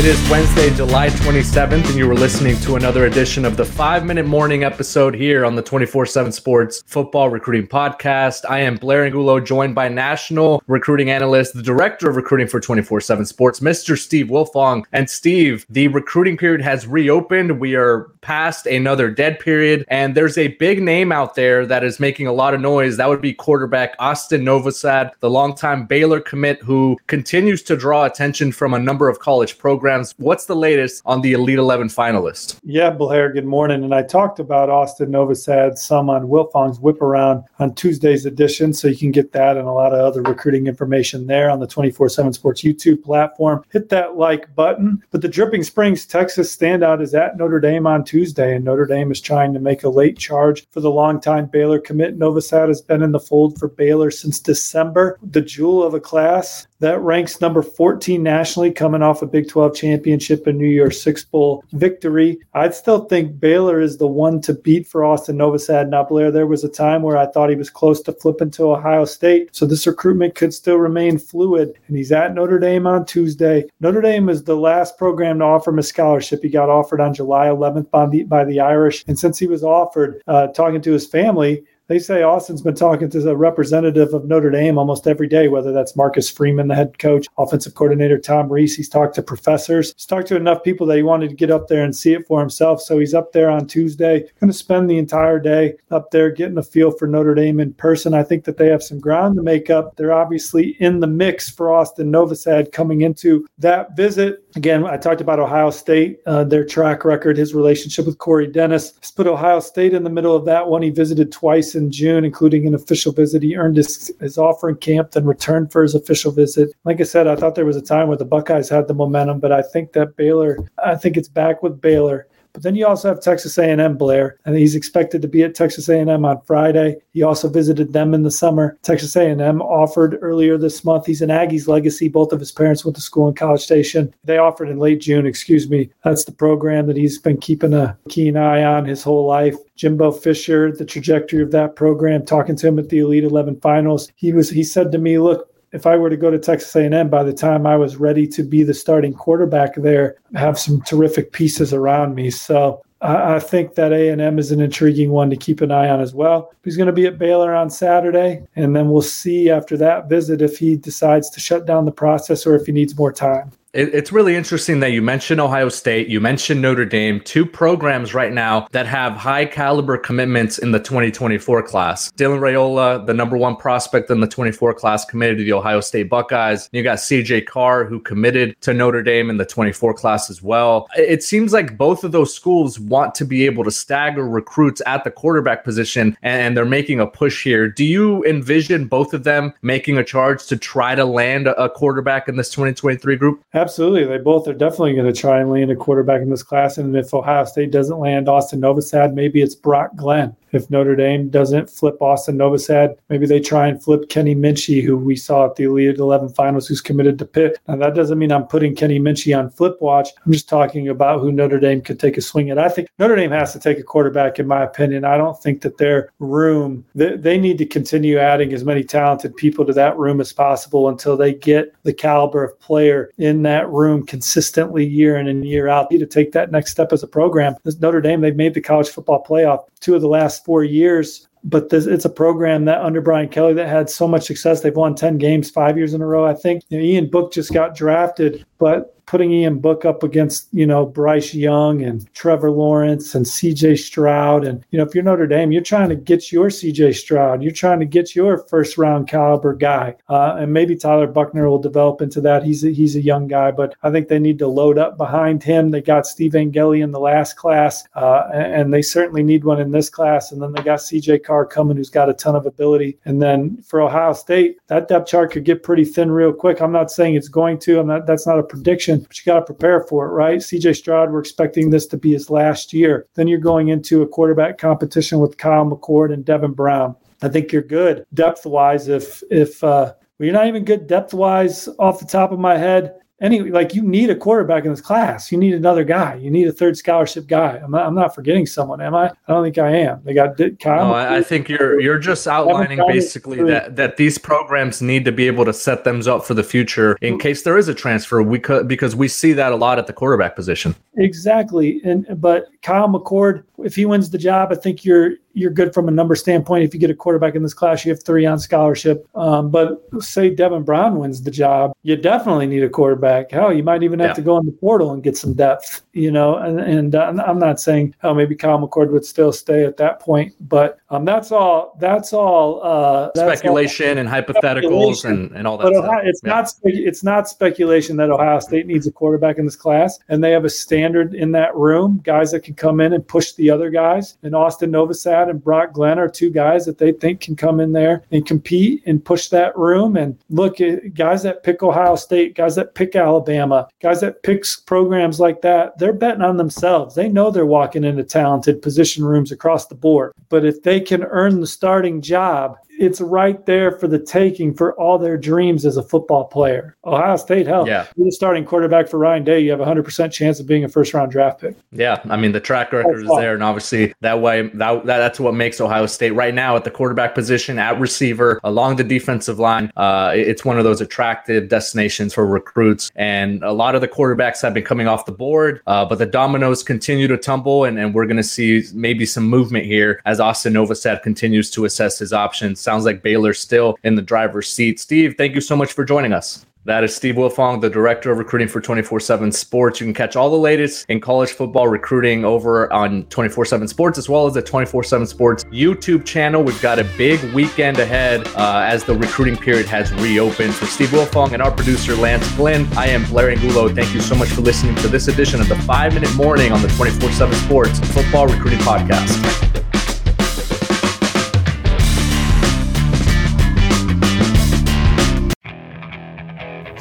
It is Wednesday, July 27th, and you were listening to another edition of the five minute morning episode here on the 24 7 Sports Football Recruiting Podcast. I am Blair Angulo, joined by national recruiting analyst, the director of recruiting for 24 7 Sports, Mr. Steve Wiltfong. And Steve, the recruiting period has reopened. We are past another dead period, and there's a big name out there that is making a lot of noise. That would be quarterback Austin Novosad, the longtime Baylor commit who continues to draw attention from a number of college programs programs. What's the latest on the Elite 11 finalist? Yeah, Blair, good morning. And I talked about Austin Novosad some on Wiltfong's Whip Around on Tuesday's edition. So you can get that and a lot of other recruiting information there on the 24 7 Sports YouTube platform. Hit that like button. But the Dripping Springs, Texas standout is at Notre Dame on Tuesday. And Notre Dame is trying to make a late charge for the longtime Baylor commit. Novosad has been in the fold for Baylor since December. The jewel of a class that ranks number 14 nationally, coming off a Big 12 championship and New Year's Six Bowl victory. I still think Baylor is the one to beat for Austin Novosad. Now, Blair, there was a time where I thought he was close to flipping to Ohio State, so this recruitment could still remain fluid. And he's at Notre Dame on Tuesday. Notre Dame is the last program to offer him a scholarship. He got offered on July 11th by the, by the Irish, and since he was offered, uh, talking to his family, they say Austin's been talking to the representative of Notre Dame almost every day, whether that's Marcus Freeman, the head coach, offensive coordinator Tom Rees. He's talked to professors. He's talked to enough people that he wanted to get up there and see it for himself. So he's up there on Tuesday, going to spend the entire day up there getting a feel for Notre Dame in person. I think that they have some ground to make up. They're obviously in the mix for Austin Novosad coming into that visit. Again, I talked about Ohio State, uh, their track record, his relationship with Corey Dennis. He's put Ohio State in the middle of that one. He visited twice in June, including an official visit. He earned his, his offer in camp, then returned for his official visit. Like I said, I thought there was a time where the Buckeyes had the momentum, but I think that Baylor, I think it's back with Baylor. But then you also have Texas A&M Blair, and he's expected to be at Texas A&M on Friday. He also visited them in the summer. Texas A&M offered earlier this month. He's an Aggies legacy. Both of his parents went to school in College Station. They offered in late June. Excuse me. That's the program that he's been keeping a keen eye on his whole life. Jimbo Fisher, the trajectory of that program, talking to him at the Elite 11 finals. He was he said to me, "Look, if I were to go to Texas A&M, by the time I was ready to be the starting quarterback there, have some terrific pieces around me. So I, I think that A&M is an intriguing one to keep an eye on as well. He's going to be at Baylor on Saturday, and then we'll see after that visit if he decides to shut down the process or if he needs more time it, it's really interesting that you mentioned Ohio State, you mentioned Notre Dame, two programs right now that have high caliber commitments in the 2024 class. Dylan Raiola, the number one prospect in the 24 class, committed to the Ohio State Buckeyes. You got CJ Carr, who committed to Notre Dame in the 24 class as well. It seems like both of those schools want to be able to stagger recruits at the quarterback position, and they're making a push here. Do you envision both of them making a charge to try to land a quarterback in this 2023 group? Absolutely. They both are definitely going to try and land a quarterback in this class. And if Ohio State doesn't land Austin Novosad, maybe it's Brock Glenn. If Notre Dame doesn't flip Austin Novosad, maybe they try and flip Kenny Minchey, who we saw at the Elite 11 finals, who's committed to Pitt. Now, that doesn't mean I'm putting Kenny Minchey on flip watch. I'm just talking about who Notre Dame could take a swing at. I think Notre Dame has to take a quarterback, in my opinion. I don't think that their room, they, they need to continue adding as many talented people to that room as possible until they get the caliber of player in that room consistently year in and year out to take that next step as a program. This Notre Dame, they've made the college football playoff two of the last four years. But this, it's a program that under Brian Kelly that had so much success. They've won 10 games five years in a row, I think. You know, Ian Book just got drafted, but putting Ian Book up against, you know, Bryce Young and Trevor Lawrence and CJ Stroud. And, you know, if you're Notre Dame, you're trying to get your CJ Stroud, you're trying to get your first round caliber guy. Uh, and maybe Tyler Buchner will develop into that. He's a, he's a young guy, but I think they need to load up behind him. They got Steve Angeli in the last class, uh, and they certainly need one in this class. And then they got CJ Carr coming, who's got a ton of ability. And then for Ohio State, that depth chart could get pretty thin real quick. I'm not saying it's going to. I'm not. That's not a prediction, but you got to prepare for it, right? CJ Stroud, we're expecting this to be his last year. Then you're going into a quarterback competition with Kyle McCord and Devin Brown. I think you're good depth wise. If if uh, well, you're not even good depth wise off the top of my head any like you need a quarterback in this class. You need another guy. You need a third scholarship guy. I'm not, I'm not forgetting someone, am I? I don't think I am. They got Kyle. No, I, I think you're you're just outlining basically that that these programs need to be able to set them up for the future in case there is a transfer. We could because we see that a lot at the quarterback position. Exactly, and but Kyle McCord, if he wins the job, I think you're you're good from a number standpoint. If you get a quarterback in this class, you have three on scholarship. Um, but say Devin Brown wins the job, you definitely need a quarterback. Hell, you might even have yeah. to go in the portal and get some depth, you know. And, and uh, I'm not saying, oh, maybe Kyle McCord would still stay at that point, but um, that's all. That's all. Uh, that's speculation all, and hypotheticals speculation. And, and all that. But Ohio, it's yeah. not. It's not speculation that Ohio State needs a quarterback in this class, and they have a standard in that room, guys that can come in and push the other guys. And Austin Novosad and Brock Glenn are two guys that they think can come in there and compete and push that room. And look at guys that pick Ohio State, guys that pick Alabama, guys that picks programs like that. They're betting on themselves. They know they're walking into talented position rooms across the board. But if they can earn the starting job it's right there for the taking for all their dreams as a football player. Ohio State, hell, yeah. you're the starting quarterback for Ryan Day. You have a 100% chance of being a first round draft pick. Yeah. I mean, the track record is there. And obviously, that way, that, that, that's what makes Ohio State right now at the quarterback position, at receiver, along the defensive line. Uh, it's one of those attractive destinations for recruits. And a lot of the quarterbacks have been coming off the board, uh, but the dominoes continue to tumble. And, and we're going to see maybe some movement here as Austin Novosad continues to assess his options sounds like Baylor's still in the driver's seat. Steve, thank you so much for joining us. That is Steve Wiltfong, the director of recruiting for 24 7 Sports. You can catch all the latest in college football recruiting over on 24 7 Sports as well as the 24 7 Sports YouTube channel. We've got a big weekend ahead uh, as the recruiting period has reopened. For Steve Wiltfong and our producer, Lance Glenn, I am Blair Angulo. Thank you so much for listening to this edition of the five minute morning on the 24 7 Sports Football Recruiting Podcast.